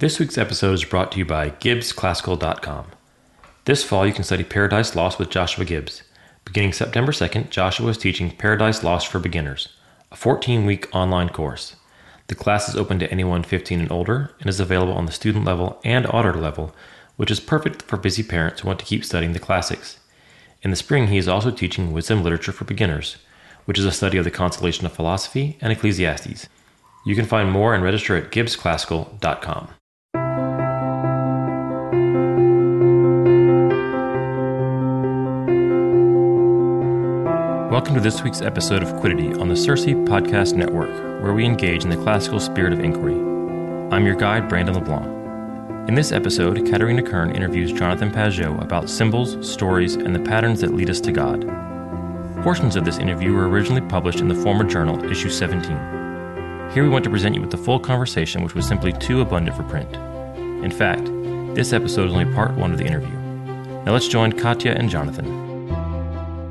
This week's episode is brought to you by GibbsClassical.com. This fall, you can study Paradise Lost with Joshua Gibbs. Beginning September 2nd, Joshua is teaching Paradise Lost for Beginners, a 14 week online course. The class is open to anyone 15 and older and is available on the student level and auditor level, which is perfect for busy parents who want to keep studying the classics. In the spring, he is also teaching Wisdom Literature for Beginners, which is a study of the consolation of philosophy and Ecclesiastes. You can find more and register at GibbsClassical.com. Welcome to this week's episode of Quiddity on the Circe Podcast Network, where we engage in the classical spirit of inquiry. I'm your guide, Brandon LeBlanc. In this episode, Katerina Kern interviews Jonathan Pageau about symbols, stories, and the patterns that lead us to God. Portions of this interview were originally published in the FORMA journal, issue 17. Here we want to present you with the full conversation, which was simply too abundant for print. In fact, this episode is only part one of the interview. Now let's join Katya and Jonathan.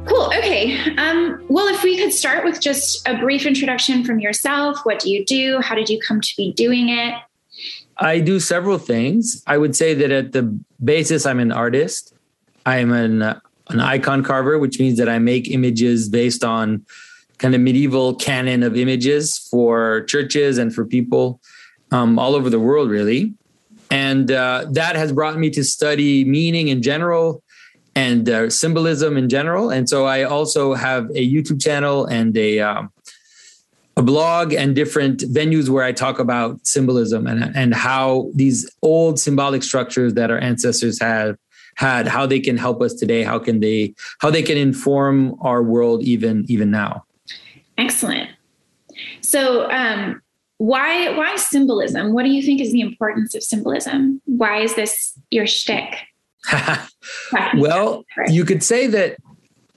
Cool. Okay. Um, well, if we could start with just a brief introduction from yourself. What do you do? How did you come to be doing it? I do several things. I would say that at the basis, I'm an artist. I'm an uh, an icon carver, which means that I make images based on kind of medieval canon of images for churches and for people um, all over the world, really. And uh, that has brought me to study meaning in general and uh, symbolism in general. And so I also have a YouTube channel and a um, a blog and different venues where I talk about symbolism and and how these old symbolic structures that our ancestors have had how they can help us today how can they how they can inform our world even even now. Excellent. So um why why symbolism? What do you think is the importance of symbolism? Why is this your shtick well, you could say that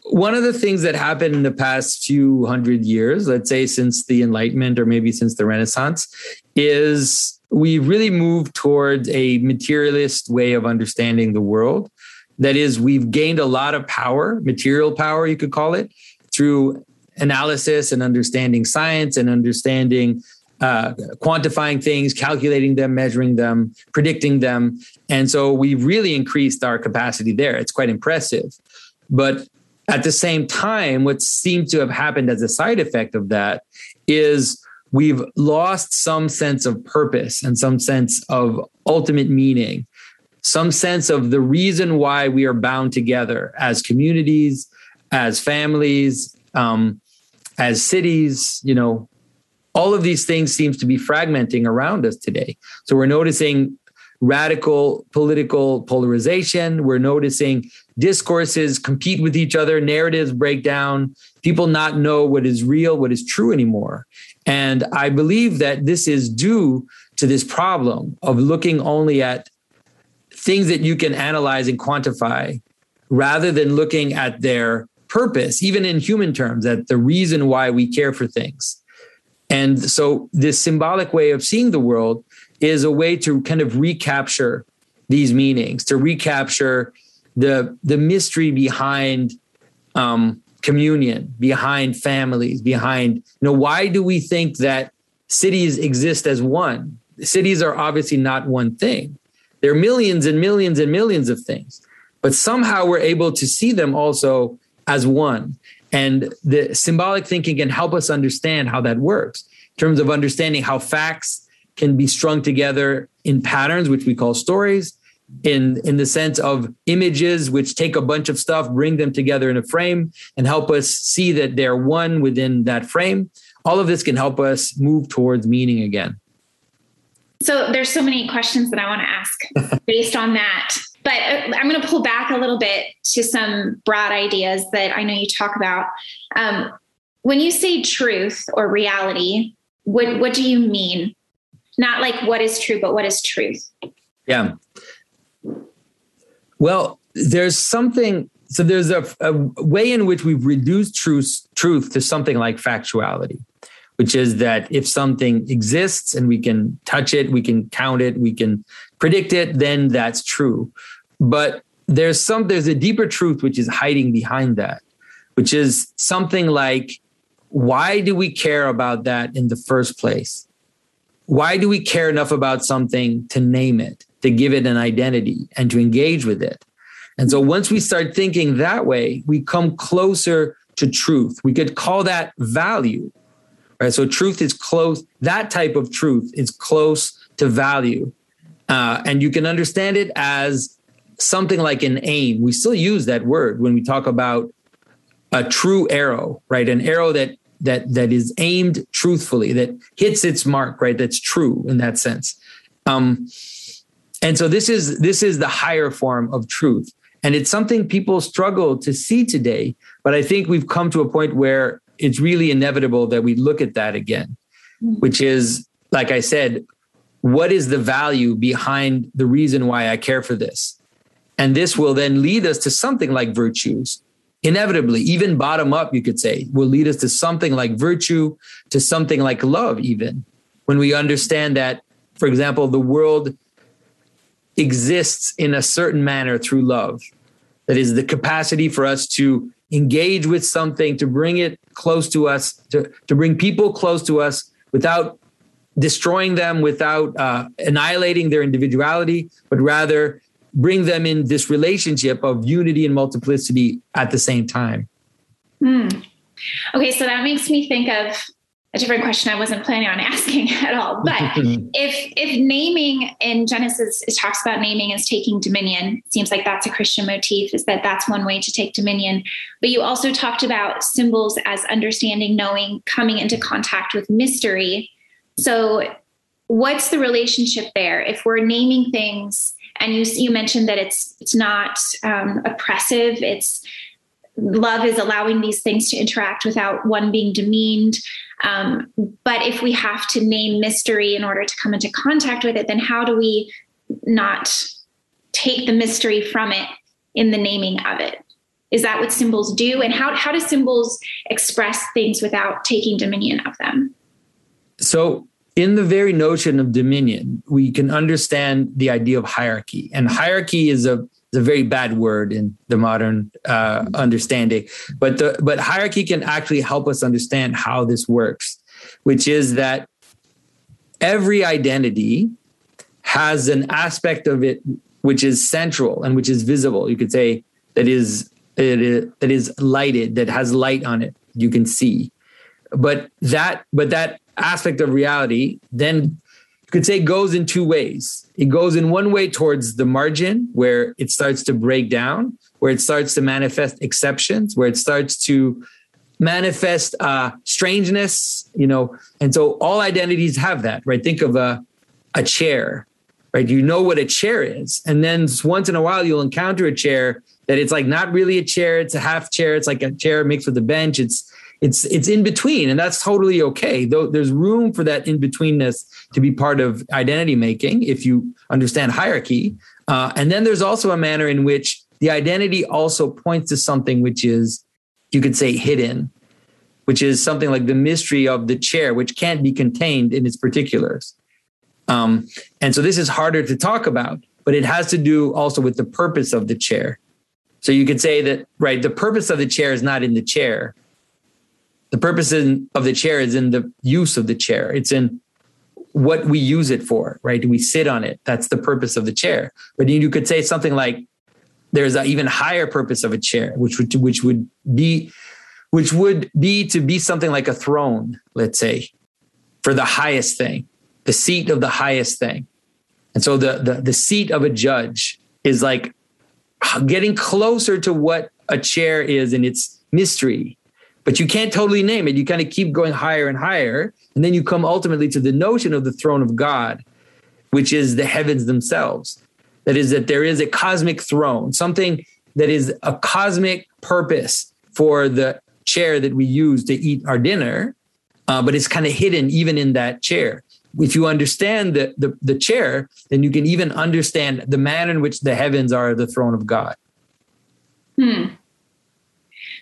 one of the things that happened in the past few hundred years, let's say since the Enlightenment or maybe since the Renaissance, is we really moved towards a materialist way of understanding the world. That is, we've gained a lot of power, material power, you could call it, through analysis and understanding science and understanding uh, quantifying things, calculating them, measuring them, predicting them. And so we've really increased our capacity there. It's quite impressive. But at the same time, what seems to have happened as a side effect of that is we've lost some sense of purpose and some sense of ultimate meaning, some sense of the reason why we are bound together as communities, as families, um, as cities, you know, all of these things seems to be fragmenting around us today. So we're noticing radical political polarization. We're noticing discourses compete with each other, narratives break down, people not know what is real, what is true anymore. And I believe that this is due to this problem of looking only at things that you can analyze and quantify rather than looking at their purpose, even in human terms, at the reason why we care for things. And so this symbolic way of seeing the world is a way to kind of recapture these meanings, to recapture the the mystery behind um, communion, behind families, behind you know why do we think that cities exist as one? Cities are obviously not one thing. There are millions and millions and millions of things, but somehow we're able to see them also as one. And the symbolic thinking can help us understand how that works in terms of understanding how facts can be strung together in patterns, which we call stories, in, in the sense of images, which take a bunch of stuff, bring them together in a frame, and help us see that they're one within that frame. All of this can help us move towards meaning again. So there's so many questions that I want to ask based on that. But uh, I'm going to pull back a little bit to some broad ideas that I know you talk about. Um, when you say truth or reality, what what do you mean? Not like what is true, but what is truth? Yeah. Well, there's something. So there's a, a way in which we've reduced truth truth to something like factuality, which is that if something exists and we can touch it, we can count it, we can predict it, then that's true. But there's some there's a deeper truth which is hiding behind that, which is something like why do we care about that in the first place? why do we care enough about something to name it, to give it an identity, and to engage with it? And so once we start thinking that way, we come closer to truth. We could call that value. Right? So truth is close. That type of truth is close to value. Uh, and you can understand it as something like an aim. We still use that word when we talk about a true arrow, right? An arrow that that that is aimed truthfully, that hits its mark, right? That's true in that sense. Um, and so this is this is the higher form of truth. And it's something people struggle to see today. But I think we've come to a point where it's really inevitable that we look at that again, hmm. which is, like I said, what is the value behind the reason why I care for this? And this will then lead us to something like virtues. Inevitably, even bottom up, you could say, will lead us to something like virtue, to something like love, even when we understand that, for example, the world exists in a certain manner through love. That is the capacity for us to engage with something, to bring it close to us, to, to bring people close to us without destroying them, without uh, annihilating their individuality, but rather bring them in this relationship of unity and multiplicity at the same time. Hmm. Okay, so that makes me think of a different question I wasn't planning on asking at all. But if if naming in Genesis it talks about naming as taking dominion, seems like that's a Christian motif, is that that's one way to take dominion. But you also talked about symbols as understanding, knowing, coming into contact with mystery. So what's the relationship there? If we're naming things, and you you mentioned that it's it's not um, oppressive, it's love is allowing these things to interact without one being demeaned um, but if we have to name mystery in order to come into contact with it, then how do we not take the mystery from it in the naming of it? Is that what symbols do? And how, how do symbols express things without taking dominion of them? So, in the very notion of dominion, we can understand the idea of hierarchy. And hierarchy is a is a very bad word in the modern uh, understanding. But the but hierarchy can actually help us understand how this works, which is that every identity has an aspect of it which is central and which is visible. You could say that is it is, that is lighted, that has light on it. You can see, but that but that aspect of reality then you could say goes in two ways. It goes in one way towards the margin where it starts to break down, where it starts to manifest exceptions, where it starts to manifest uh, strangeness, you know. And so all identities have that, right? Think of a, a chair, right? You know what a chair is. And then once in a while, you'll encounter a chair that it's like not really a chair, it's a half chair, it's like a chair mixed with a bench. It's it's it's in between and that's totally okay. Though there's room for that in betweenness to be part of identity making if you understand hierarchy. Uh, and then there's also a manner in which the identity also points to something which is you could say hidden which is something like the mystery of the chair which can't be contained in its particulars. Um, and so this is harder to talk about but it has to do also with the purpose of the chair. So you could say that right the purpose of the chair is not in the chair the purpose in, of the chair is in the use of the chair. It's in what we use it for, right? We sit on it. That's the purpose of the chair. But you could say something like, there's an even higher purpose of a chair, which would which would be which would be to be something like a throne, let's say, for the highest thing, the seat of the highest thing. And so the the, the seat of a judge is like getting closer to what a chair is in its mystery but you can't totally name it. You kind of keep going higher and higher. And then you come ultimately to the notion of the throne of God, which is the heavens themselves. That is, that there is a cosmic throne, something that is a cosmic purpose for the chair that we use to eat our dinner, uh, but it's kind of hidden even in that chair. If you understand the, the, the chair, then you can even understand the manner in which the heavens are the throne of God. Hmm.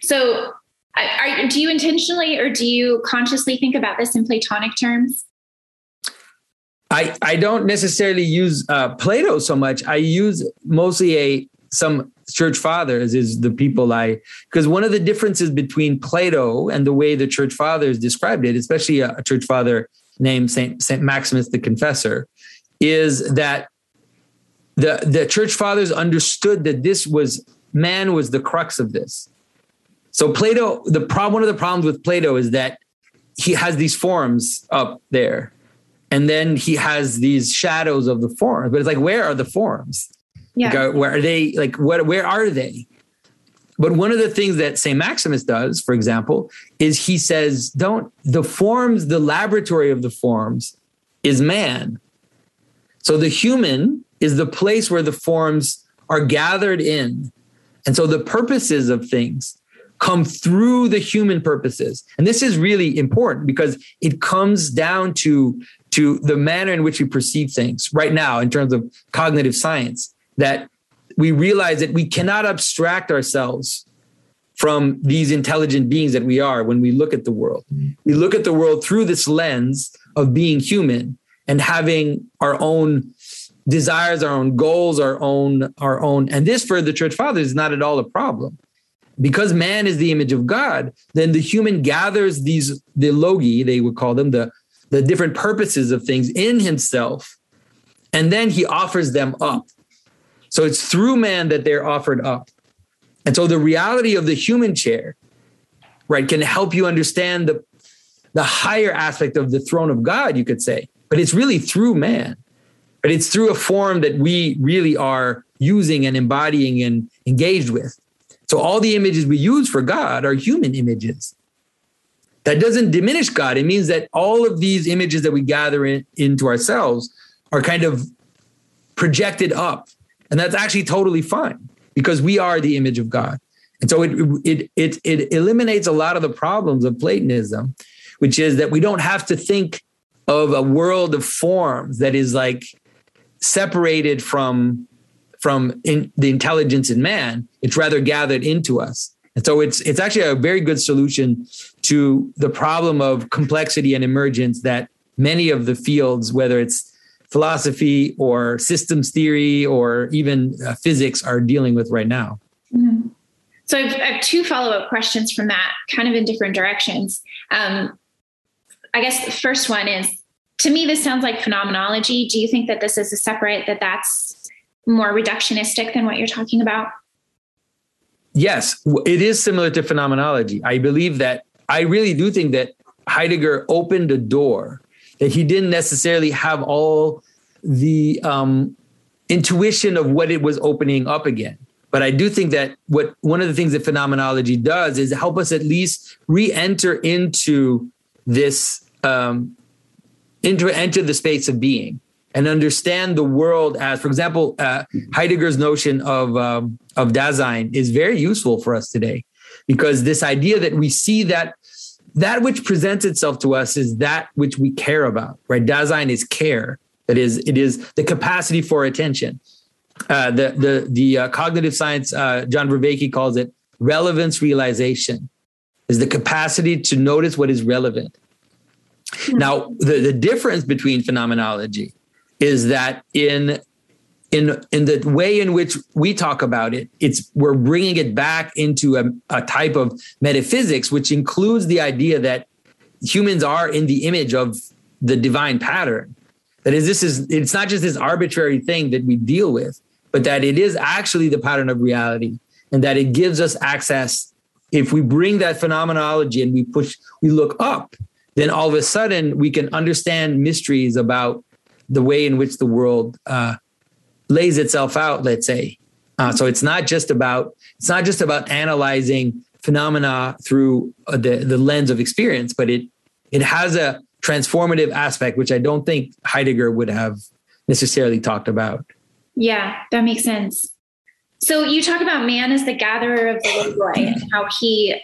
So are, do you intentionally or do you consciously think about this in Platonic terms? I, I don't necessarily use uh, Plato so much. I use mostly a some church fathers is the people I because one of the differences between Plato and the way the church fathers described it, especially a, a church father named Saint Saint Maximus the Confessor, is that the the church fathers understood that this was man was the crux of this. So Plato, the problem, one of the problems with Plato is that he has these forms up there, and then he has these shadows of the forms. But it's like, where are the forms? Yeah. Like, where are they? Like, what? Where are they? But one of the things that St. Maximus does, for example, is he says, don't the forms, the laboratory of the forms is man. So the human is the place where the forms are gathered in. And so the purposes of things come through the human purposes. And this is really important because it comes down to, to the manner in which we perceive things right now in terms of cognitive science, that we realize that we cannot abstract ourselves from these intelligent beings that we are when we look at the world. We look at the world through this lens of being human and having our own desires, our own goals, our own, our own. And this for the church fathers is not at all a problem. Because man is the image of God, then the human gathers these, the logoi, they would call them, the, the different purposes of things in himself, and then he offers them up so it's through man that they're offered up. And so the reality of the human chair, right, can help you understand the, the higher aspect of the throne of God, you could say. But it's really through man. But it's through a form that we really are using and embodying and engaged with. So all the images we use for God are human images. That doesn't diminish God. It means that all of these images that we gather in, into ourselves are kind of projected up and that's actually totally fine because we are the image of God. And so it, it, it, it eliminates a lot of the problems of Platonism, which is that we don't have to think of a world of forms that is like separated from, from in, the intelligence in man. It's rather gathered into us. And so it's, it's actually a very good solution to the problem of complexity and emergence that many of the fields, whether it's philosophy or systems theory or even uh, physics are dealing with right now. Mm-hmm. So I've, I have two follow up questions from that, kind of in different directions. Um, I guess the first one is to me, this sounds like phenomenology. Do you think that this is a separate, that that's more reductionistic than what you're talking about? Yes, it is similar to phenomenology. I believe that I really do think that Heidegger opened a door that he didn't necessarily have all the um, intuition of what it was opening up again. But I do think that what one of the things that phenomenology does is help us at least re-enter into this um, into enter the space of being and understand the world as, for example, uh, Heidegger's notion of um, of Dasein is very useful for us today because this idea that we see that that which presents itself to us is that which we care about, right? Dasein is care. That is, it is the capacity for attention. Uh, the the the uh, cognitive science, uh, John Vervaeke calls it relevance realization, is the capacity to notice what is relevant. Mm-hmm. Now, the, the difference between phenomenology is that in in in the way in which we talk about it it's we're bringing it back into a, a, type of metaphysics which includes the idea that humans are in the image of the divine pattern. That is this is it's not just this arbitrary thing that we deal with but that it is actually the pattern of reality and that it gives us access. If we bring that phenomenology and we push we look up then all of a sudden we can understand mysteries about the way in which the world uh, lays itself out let's say. Uh, so it's not just about it's not just about analyzing phenomena through uh, the the lens of experience but it it has a transformative aspect which i don't think heidegger would have necessarily talked about. Yeah that makes sense. So you talk about man as the gatherer of the logoi and how he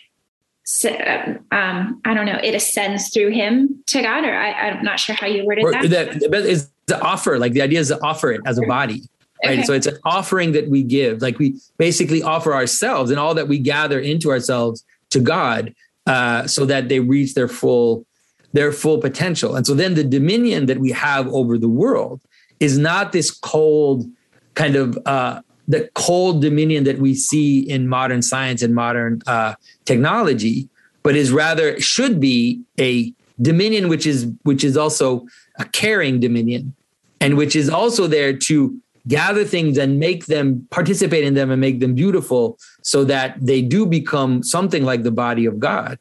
um, I don't know, it ascends through him to God, or I, am not sure how you worded or that. That is the offer, like the idea is to offer it as a body right? Okay. So it's an offering that we give, like we basically offer ourselves and all that we gather into ourselves to God, uh, so that they reach their full their full potential. And so then the dominion that we have over the world is not this cold kind of uh, the cold dominion that we see in modern science and modern uh, technology, but is rather should be a dominion which is which is also a caring dominion and which is also there to gather things and make them participate in them and make them beautiful so that they do become something like the body of God.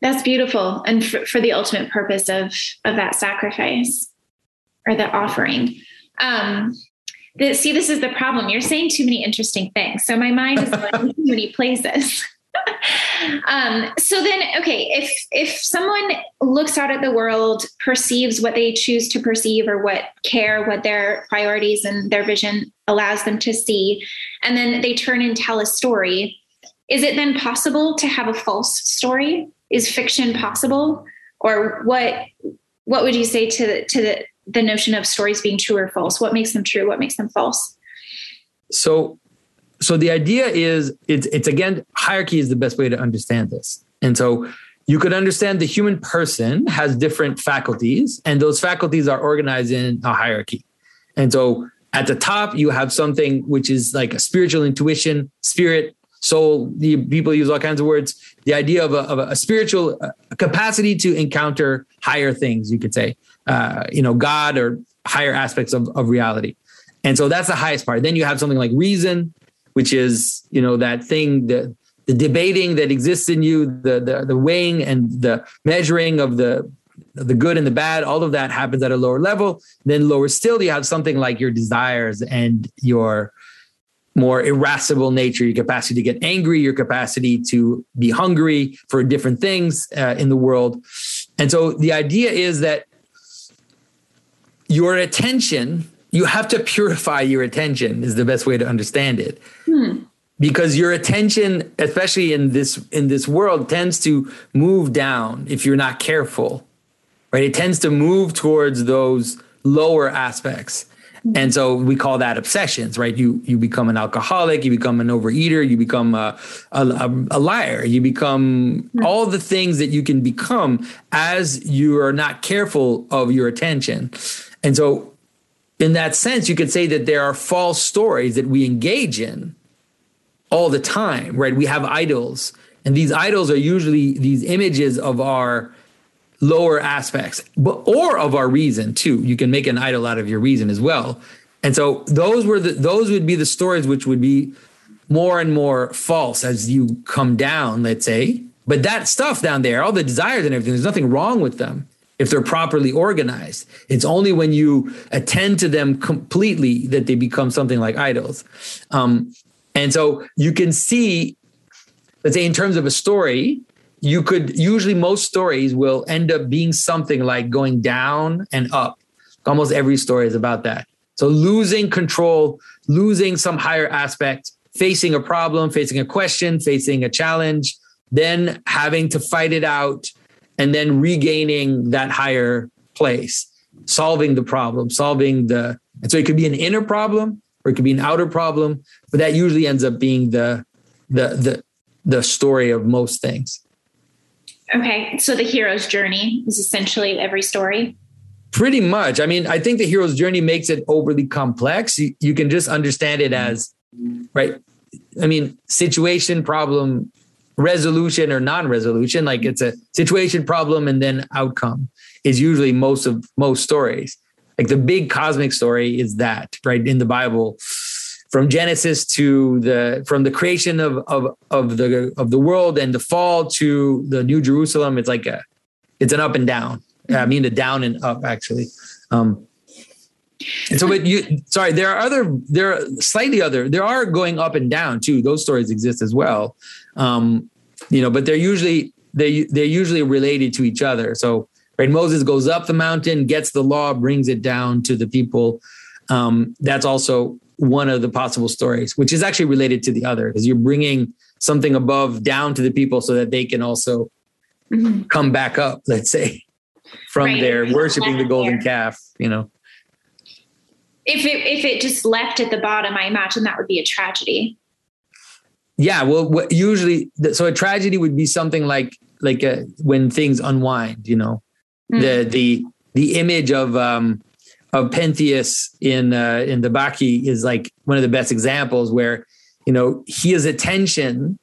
That's beautiful. And for, for the ultimate purpose of, of that sacrifice or the offering. Um, the, see, this is the problem. You're saying too many interesting things. So my mind is going too many places. Um, so then, okay, if if someone looks out at the world, perceives what they choose to perceive or what care, what their priorities and their vision allows them to see, and then they turn and tell a story, is it then possible to have a false story? Is fiction possible, or what? What would you say to to the the notion of stories being true or false? What makes them true? What makes them false? So so the idea is it's it's again hierarchy is the best way to understand this. And so you could understand the human person has different faculties and those faculties are organized in a hierarchy. And so at the top you have something which is like a spiritual intuition spirit soul the people use all kinds of words. The idea of a, of a spiritual capacity to encounter higher things you could say uh, you know god or higher aspects of, of reality. And so that's the highest part. Then you have something like reason which is you know that thing the the debating that exists in you, the the, the weighing and the measuring of the the good and the bad, all of that happens at a lower level. Then lower still, you have something like your desires and your more irascible nature, your capacity to get angry, your capacity to be hungry for different things uh, in the world. And so the idea is that your attention you have to purify your attention is the best way to understand it. Hmm. because your attention especially in this in this world tends to move down if you're not careful right? It tends to move towards those lower aspects. And so we call that obsessions right? You you become an alcoholic you become an overeater you become a, a, a liar. You become hmm. all the things that you can become as you are not careful of your attention. And so in that sense, you could say that there are false stories that we engage in all the time, right? We have idols, and these idols are usually these images of our lower aspects, but or of our reason too. You can make an idol out of your reason as well. And so those were the those would be the stories which would be more and more false as you come down, let's say. But that stuff down there, all the desires and everything, there's nothing wrong with them if they're properly organized. It's only when you attend to them completely that they become something like idols. Um, and so you can see, let's say, in terms of a story, you could usually most stories will end up being something like going down and up. Almost every story is about that. So losing control, losing some higher aspect, facing a problem, facing a question, facing a challenge, then having to fight it out and then regaining that higher place, solving the problem, solving the, and so it could be an inner problem or it could be an outer problem, but that usually ends up being the, the, the, the story of most things. Okay. So the hero's journey is essentially every story. Pretty much. I mean, I think the hero's journey makes it overly complex. You, you can just understand it as, right? I mean, situation, problem, resolution or non-resolution like it's a situation problem and then outcome is usually most of most stories. Like the big cosmic story is that right in the bible from genesis to the from the creation of of of the of the world and the fall to the new jerusalem it's like a it's an up and down. I mean the down and up actually. Um and so but you sorry there are other there are slightly other there are going up and down too. Those stories exist as well um, you know, but they're usually they they're usually related to each other. So right, Moses goes up the mountain, gets the law, brings it down to the people. Um, that's also one of the possible stories, which is actually related to the other, because you're bringing something above down to the people so that they can also mm-hmm. come back up. Let's say from right. there worshiping the golden calf. You know if it if it just left at the bottom, I imagine that would be a tragedy yeah well usually so a tragedy would be something like like a, when things unwind you know mm. the the the image of um of pentheus in uh in the bacchae is like one of the best examples where you know his attention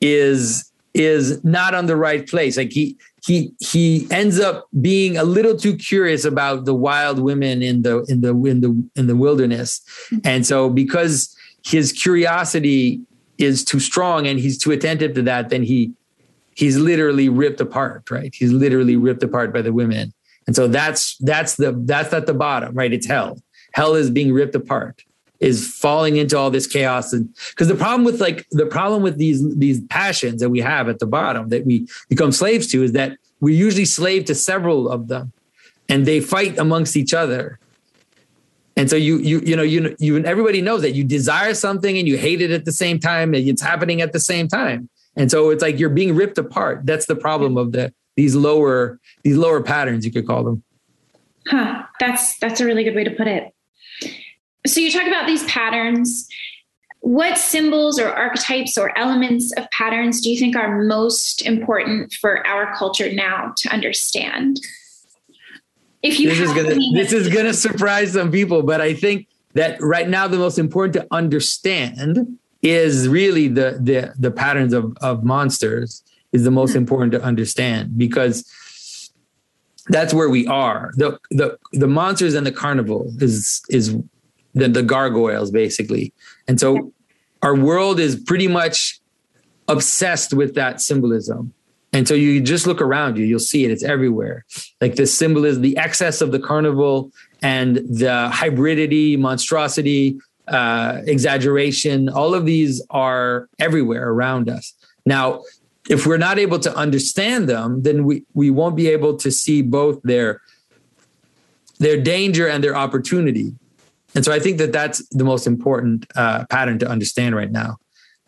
is is not on the right place. Like he he he ends up being a little too curious about the wild women in the in the in the in the wilderness. And so because his curiosity is too strong and he's too attentive to that, then he he's literally ripped apart, right? He's literally ripped apart by the women. And so that's that's the that's at the bottom, right? It's hell. Hell is being ripped apart is falling into all this chaos and because the problem with like the problem with these these passions that we have at the bottom that we become slaves to is that we're usually slave to several of them and they fight amongst each other and so you you you know you you everybody knows that you desire something and you hate it at the same time it's happening at the same time. And so it's like you're being ripped apart. That's the problem of the these lower these lower patterns you could call them. Huh. That's that's a really good way to put it. So you talk about these patterns. What symbols or archetypes or elements of patterns do you think are most important for our culture now to understand? If you this is gonna this is gonna surprise some people, but I think that right now the most important to understand is really the the the patterns of of monsters is the most hmm. important to understand because that's where we are. The the the monsters and the carnival is is the, the gargoyles basically. And so our world is pretty much obsessed with that symbolism and so you just look around you you'll see it it's everywhere. Like the symbol is the excess of the carnival and the hybridity monstrosity uh, exaggeration all of these are everywhere around us. Now if we're not able to understand them then we, we won't be able to see both their their danger and their opportunity. And so I think that that's the most important uh, pattern to understand right now.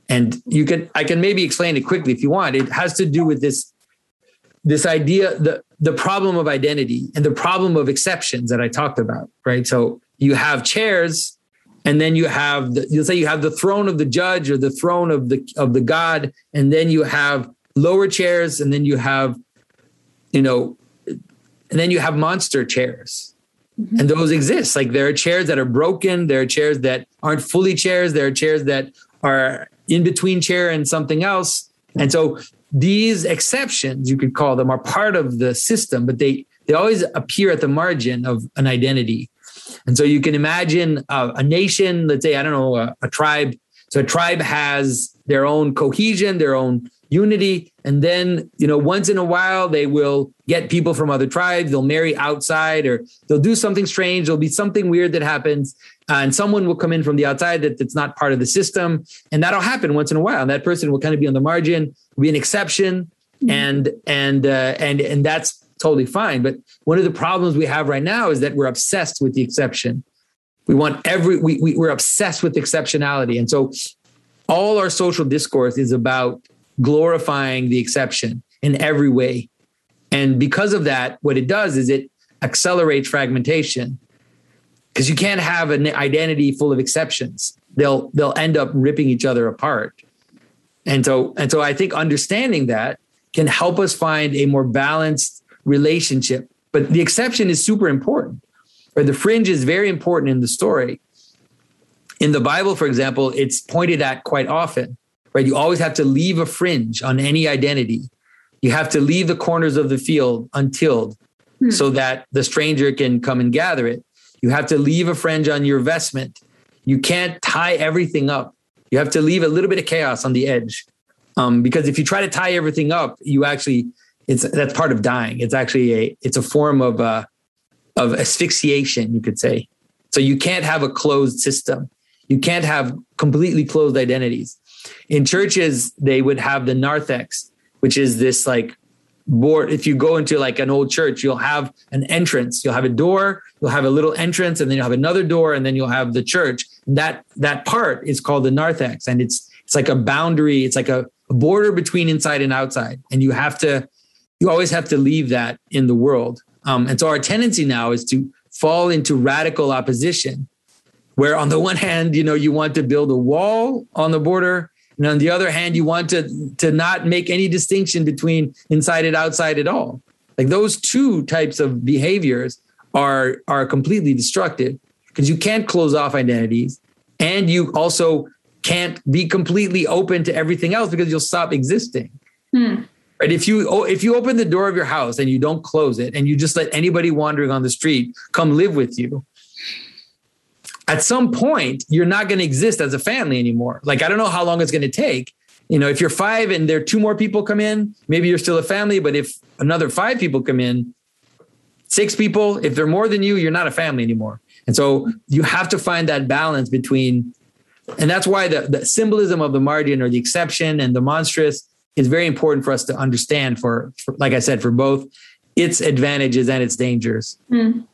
And you can, I can maybe explain it quickly if you want. It has to do with this, this idea, the the problem of identity and the problem of exceptions that I talked about, right? So you have chairs, and then you have, the, you'll say you have the throne of the judge or the throne of the of the God, and then you have lower chairs, and then you have, you know, and then you have monster chairs, Mm-hmm. And those exist. Like there are chairs that are broken, there are chairs that aren't fully chairs, there are chairs that are in between chair and something else. And so these exceptions, you could call them, are part of the system, but they they always appear at the margin of an identity. And so you can imagine a, a nation, let's say, I don't know, a, a tribe. So a tribe has their own cohesion, their own unity. And then, you know, once in a while, they will get people from other tribes. They'll marry outside or they'll do something strange. There'll be something weird that happens. Uh, and someone will come in from the outside that, that's not part of the system. And that'll happen once in a while. And that person will kind of be on the margin, be an exception. Mm-hmm. And, and, uh, and, and that's totally fine. But one of the problems we have right now is that we're obsessed with the exception. We want every, we, we, we're obsessed with exceptionality. And so all our social discourse is about glorifying the exception in every way. And because of that, what it does is it accelerates fragmentation because you can't have an identity full of exceptions. They'll they'll end up ripping each other apart. And so and so I think understanding that can help us find a more balanced relationship. But the exception is super important. Or the fringe is very important in the story. In the Bible, for example, it's pointed at quite often right? You always have to leave a fringe on any identity. You have to leave the corners of the field untilled hmm. so that the stranger can come and gather it. You have to leave a fringe on your vestment. You can't tie everything up. You have to leave a little bit of chaos on the edge. Um, because if you try to tie everything up, you actually it's that's part of dying. It's actually a it's a form of uh, of asphyxiation, you could say. So you can't have a closed system. You can't have completely closed identities in churches they would have the narthex which is this like board if you go into like an old church you'll have an entrance you'll have a door you'll have a little entrance and then you'll have another door and then you'll have the church. That that part is called the narthex and it's it's like a boundary. It's like a, a border between inside and outside. And you have to you always have to leave that in the world. Um, and so our tendency now is to fall into radical opposition where on the one hand you know you want to build a wall on the border and on the other hand, you want to to not make any distinction between inside and outside at all. Like those two types of behaviors are are completely destructive because you can't close off identities and you also can't be completely open to everything else because you'll stop existing. Hmm. Right? If you if you open the door of your house and you don't close it and you just let anybody wandering on the street come live with you, at some point you're not going to exist as a family anymore. Like I don't know how long it's going to take. You know, if you're five and there are two more people come in, maybe you're still a family. But if another five people come in, six people, if they're more than you, you're not a family anymore. And so you have to find that balance between, and that's why the, the symbolism of the margin or the exception and the monstrous is very important for us to understand for, for like I said, for both its advantages and its dangers. Mm.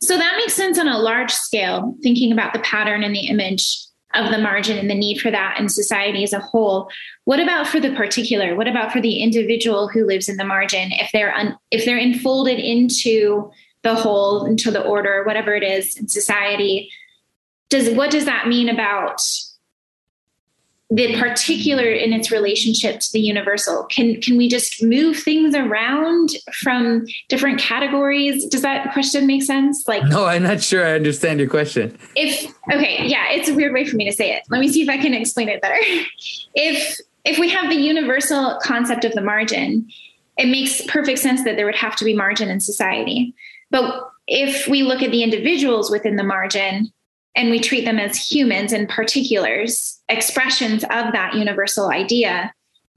So that makes sense on a large scale, thinking about the pattern and the image of the margin and the need for that in society as a whole. What about for the particular? What about for the individual who lives in the margin? If they're un, if they're enfolded into the whole, into the order, whatever it is in society, does what does that mean about the particular in its relationship to the universal. Can can we just move things around from different categories? Does that question make sense? Like no i'm not sure i understand your question. if okay yeah it's a weird way for me to say it. Let me see if i can explain it better. If if we have the universal concept of the margin it makes perfect sense that there would have to be margin in society. But if we look at the individuals within the margin and we treat them as humans and particulars, expressions of that universal idea,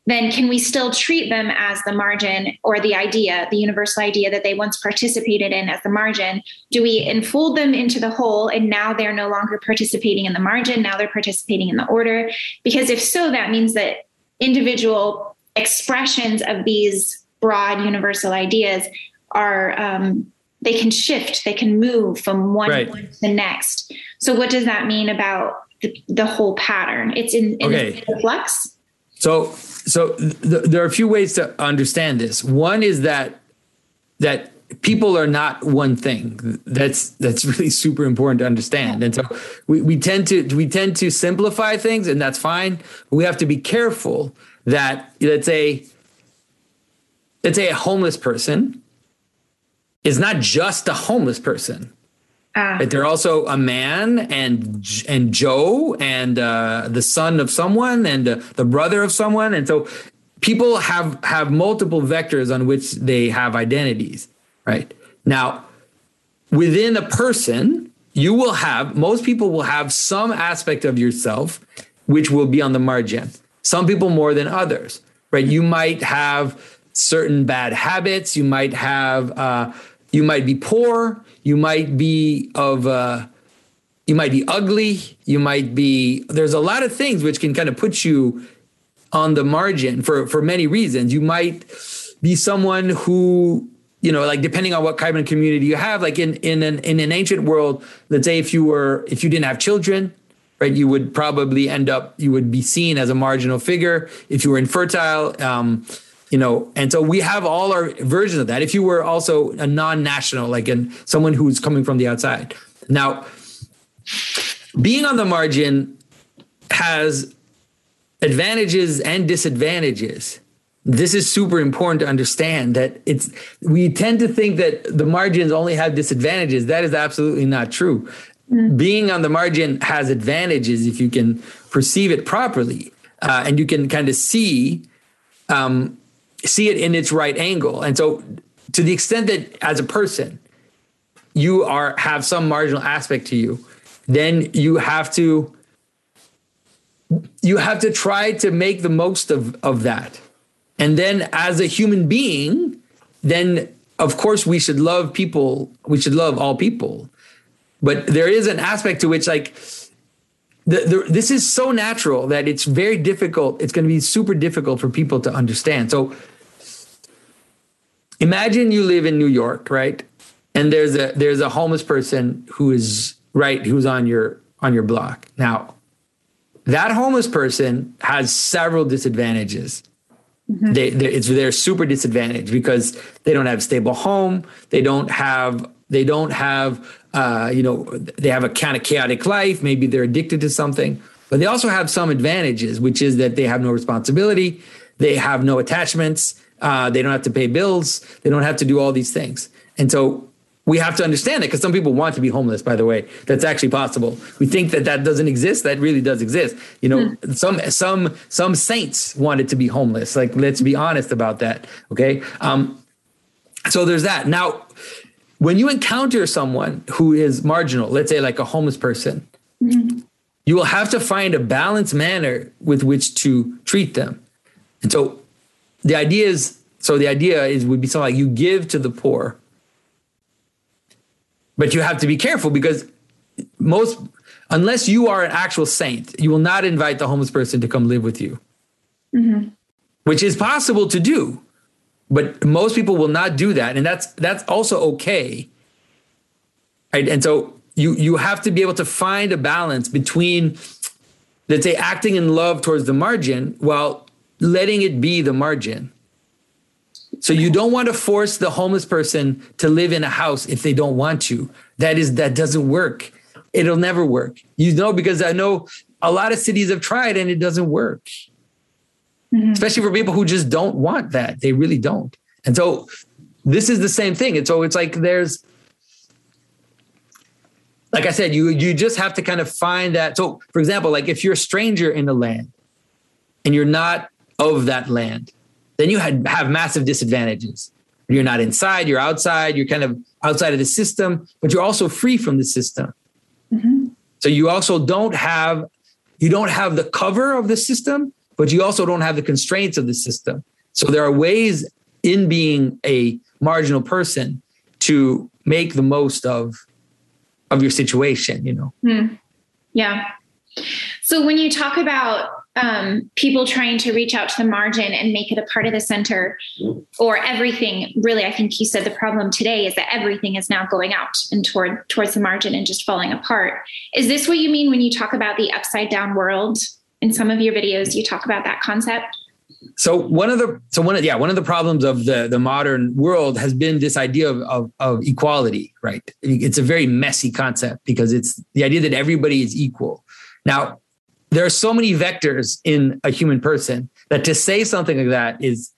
then can we still treat them as the margin or the idea, the universal idea that they once participated in as the margin? Do we enfold them into the whole and now they're no longer participating in the margin? Now they're participating in the order? Because if so, that means that individual expressions of these broad universal ideas are um, they can shift, they can move from one right. to the next. So, what does that mean about the, the whole pattern? It's in, in okay. flux. So, so th- there are a few ways to understand this. One is that that people are not one thing. That's that's really super important to understand. And so we, we tend to we tend to simplify things, and that's fine. We have to be careful that let's say let's say a homeless person is not just a homeless person. Uh, they're also a man and and Joe and uh, the son of someone and uh, the brother of someone, and so people have have multiple vectors on which they have identities. Right now, within a person, you will have most people will have some aspect of yourself which will be on the margin. Some people more than others. Right? You might have certain bad habits. You might have uh, you might be poor. You might be of. Uh, you might be ugly. You might be. There's a lot of things which can kind of put you on the margin for for many reasons. You might be someone who you know like depending on what kind of community you have like in in an in an ancient world let's say if you were if you didn't have children right you would probably end up you would be seen as a marginal figure if you were infertile um, you know and so we have all our versions of that. If you were also a non-national like in someone who's coming from the outside. Now being on the margin has advantages and disadvantages. This is super important to understand that it's we tend to think that the margins only have disadvantages. That is absolutely not true. Mm. being on the margin has advantages if you can perceive it properly uh, and you can kind of see um, see it in its right angle. And so to the extent that as a person you are have some marginal aspect to you, then you have to you have to try to make the most of of that. And then as a human being, then of course we should love people, we should love all people. But there is an aspect to which like the, the, this is so natural that it's very difficult. It's going to be super difficult for people to understand. So imagine you live in New York, right? And there's a there's a homeless person who is right who's on your on your block. Now, that homeless person has several disadvantages. Mm-hmm. They, it's they're super disadvantaged because they don't have a stable home. They don't have they don't have uh, you know they have a kind of chaotic life. Maybe they're addicted to something, but they also have some advantages, which is that they have no responsibility. They have no attachments. Uh, they don't have to pay bills. They don't have to do all these things. And so we have to understand it because some people want to be homeless by the way that's actually possible we think that that doesn't exist that really does exist you know mm. some some some saints wanted to be homeless like let's be honest about that okay um so there's that now when you encounter someone who is marginal let's say like a homeless person mm-hmm. you will have to find a balanced manner with which to treat them and so the idea is so the idea is would be something like you give to the poor but you have to be careful because most, unless you are an actual saint, you will not invite the homeless person to come live with you, mm-hmm. which is possible to do. But most people will not do that, and that's that's also okay. Right, and so you you have to be able to find a balance between, let's say, acting in love towards the margin while letting it be the margin. So you don't want to force the homeless person to live in a house if they don't want to. That is that doesn't work. It'll never work. You know because I know a lot of cities have tried and it doesn't work. Mm-hmm. Especially for people who just don't want that. They really don't. And so this is the same thing. And so it's like there's like I said, you you just have to kind of find that. So, for example, like if you're a stranger in the land and you're not of that land, then you had, have massive disadvantages. You're not inside, you're outside, you're kind of outside of the system, but you're also free from the system. Mm-hmm. So you also don't have you don't have the cover of the system, but you also don't have the constraints of the system. So there are ways in being a marginal person to make the most of of your situation, you know. Mm. Yeah. So when you talk about um, people trying to reach out to the margin and make it a part of the center or everything. Really i think you said the problem today is that everything is now going out and toward towards the margin and just falling apart. Is this what you mean when you talk about the upside down world? In some of your videos you talk about that concept. So one of the so one of yeah one of the problems of the the modern world has been this idea of, of, of equality right? It's a very messy concept because it's the idea that everybody is equal. Now there are so many vectors in a human person that to say something like that is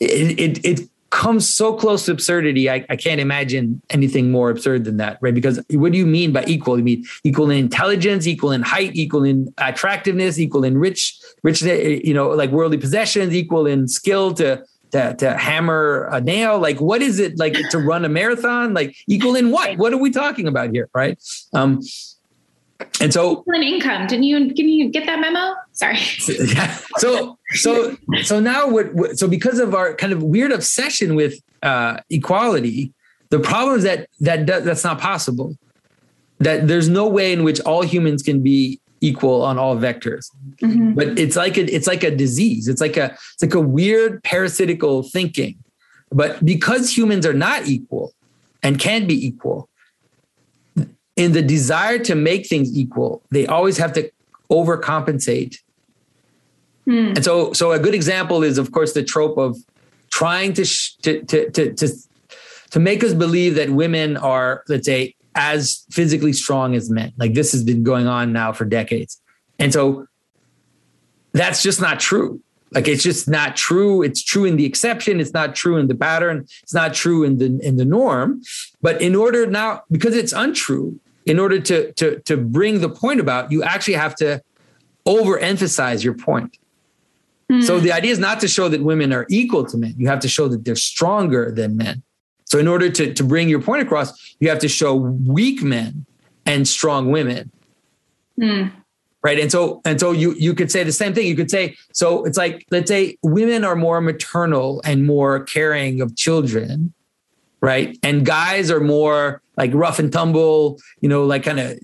it, it, it comes so close to absurdity. I, I, can't imagine anything more absurd than that, right? Because what do you mean by equal? You mean equal in intelligence, equal in height, equal in attractiveness, equal in rich, rich, you know, like worldly possessions, equal in skill to to, to hammer a nail. Like, what is it like to run a marathon? Like, equal in what? What are we talking about here, right? Um, and so an income. Didn't you can you get that memo? Sorry. Yeah. So so so now what so because of our kind of weird obsession with uh equality the problem is that that that's not possible. That there's no way in which all humans can be equal on all vectors. Mm-hmm. but it's like a it's like a disease. It's like a it's like a weird parasitical thinking. But because humans are not equal and can't be equal in the desire to make things equal, they always have to overcompensate. Hmm. And so, so a good example is, of course, the trope of trying to, sh- to, to, to, to, to make us believe that women are, let's say, as physically strong as men. Like this has been going on now for decades. And so that's just not true. Like it's just not true. It's true in the exception. It's not true in the pattern. It's not true in the in the norm. But in order now, because it's untrue, in order to to to bring the point about, you actually have to overemphasize your point. Mm. So the idea is not to show that women are equal to men. You have to show that they're stronger than men. So in order to, to bring your point across, you have to show weak men and strong women. Mm. Right. And so and so you you could say the same thing. You could say, so it's like, let's say women are more maternal and more caring of children, right? And guys are more like rough and tumble, you know, like kind of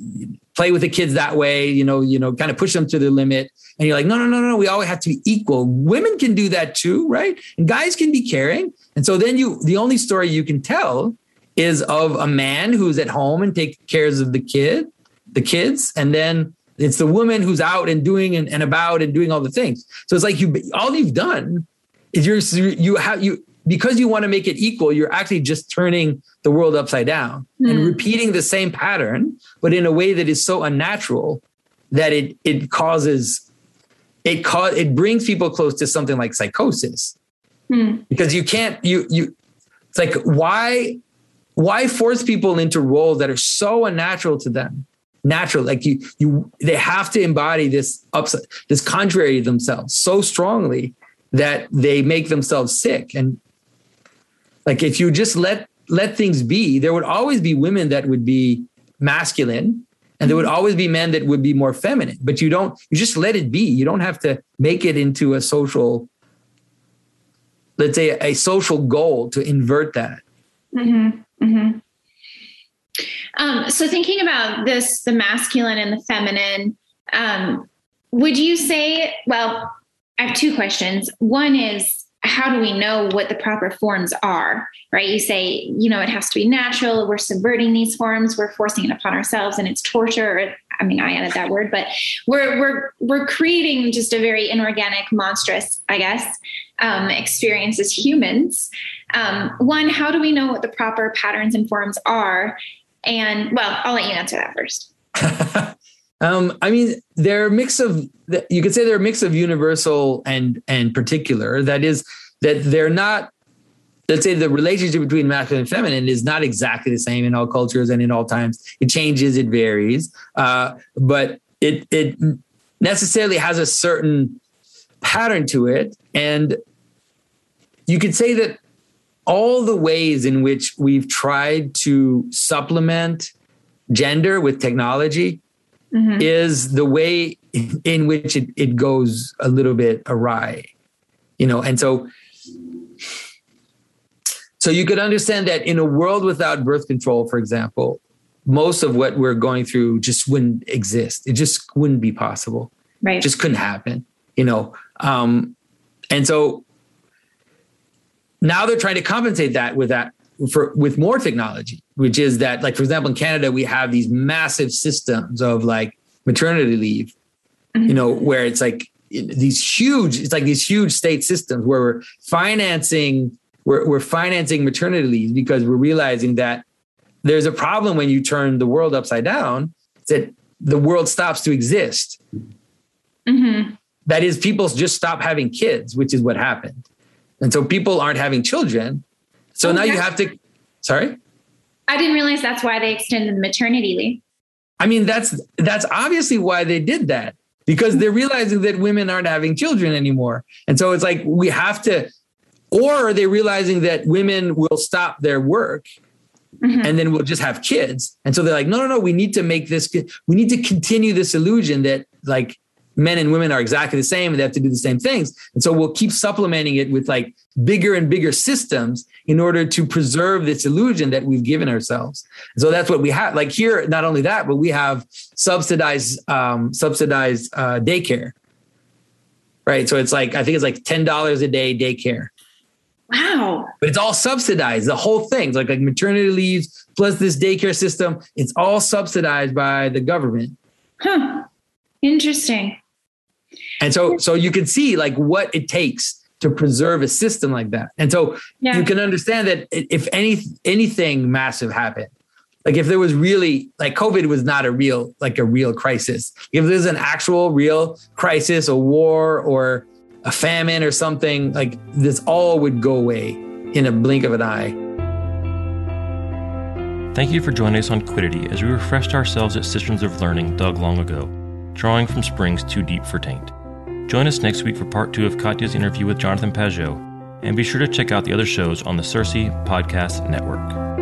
play with the kids that way, you know, you know, kind of push them to the limit. And you're like, no, no, no, no, we always have to be equal. Women can do that too, right? And guys can be caring. And so then you, the only story you can tell is of a man who's at home and takes cares of the kid, the kids, and then it's the woman who's out and doing and, and about and doing all the things. So it's like you, all you've done is you're you have you because you want to make it equal, you're actually just turning the world upside down mm. and hmm. repeating the same pattern, but in a way that is so unnatural that it it causes it cause it brings people close to something like psychosis. Mm. Because you can't you you it's like why why force people into roles that are so unnatural to them? Natural, like you, you, they have to embody this upside, this contrary to themselves so strongly that they make themselves sick. And like if you just let let things be, there would always be women that would be masculine and there would mm-hmm. always be men that would be more feminine but you don't you just let it be you don't have to make it into a social let's say a social goal to invert that mm-hmm. Mm-hmm. Um, so thinking about this the masculine and the feminine um, would you say well i have two questions one is how do we know what the proper forms are right? You say you know it has to be natural. We're subverting these forms. We're forcing it upon ourselves and it's torture. I mean i added that word but we're we're we're creating just a very inorganic monstrous i guess um, experience as humans. Um, one how do we know what the proper patterns and forms are? And well i'll let you answer that first Um, I mean, they're a mix of you could say they're a mix of universal and and particular. That is that they're not. Let's say the relationship between masculine and feminine is not exactly the same in all cultures and in all times. It changes, it varies, uh, but it it necessarily has a certain pattern to it, and you could say that all the ways in which we've tried to supplement gender with technology mm-hmm. is the way in which it, it goes a little bit awry you know? And so so you could understand that in a world without birth control for example most of what we're going through just wouldn't exist. It just wouldn't be possible. Right. It just couldn't happen you know? Um and so now they're trying to compensate that with that for with more technology, which is that like for example in Canada we have these massive systems of like maternity leave, mm-hmm. you know, where it's like these huge it's like these huge state systems where we're financing we're, we're financing maternity leave because we're realizing that there's a problem when you turn the world upside down that the world stops to exist mm-hmm. that is people just stop having kids which is what happened and so people aren't having children so okay. now you have to, sorry? I didn't realize that's why they extended the maternity leave. I mean, that's that's obviously why they did that because they're realizing that women aren't having children anymore. And so it's like we have to, or are they realizing that women will stop their work mm-hmm. and then we'll just have kids? And so they're like, no, no, no, we need to make this, we need to continue this illusion that like men and women are exactly the same and they have to do the same things. And so we'll keep supplementing it with like bigger and bigger systems in order to preserve this illusion that we've given ourselves. And so that's what we have. Like here, not only that, but we have subsidized um, subsidized uh, daycare. Right. So it's like I think it's like ten dollars a day daycare. Wow. But it's all subsidized. The whole thing, it's like like maternity leaves plus this daycare system, it's all subsidized by the government. Huh. Interesting. And so, so you can see like what it takes to preserve a system like that. And so yeah. you can understand that if any anything massive happened, like if there was really like COVID was not a real like a real crisis. If there's an actual real crisis, a war or a famine or something, like this all would go away in a blink of an eye. Thank you for joining us on Quiddity as we refreshed ourselves at cisterns of learning dug long ago, drawing from springs too deep for taint. Join us next week for part two of Katya's interview with Jonathan Pageau, and be sure to check out the other shows on the CiRCE Podcast Network.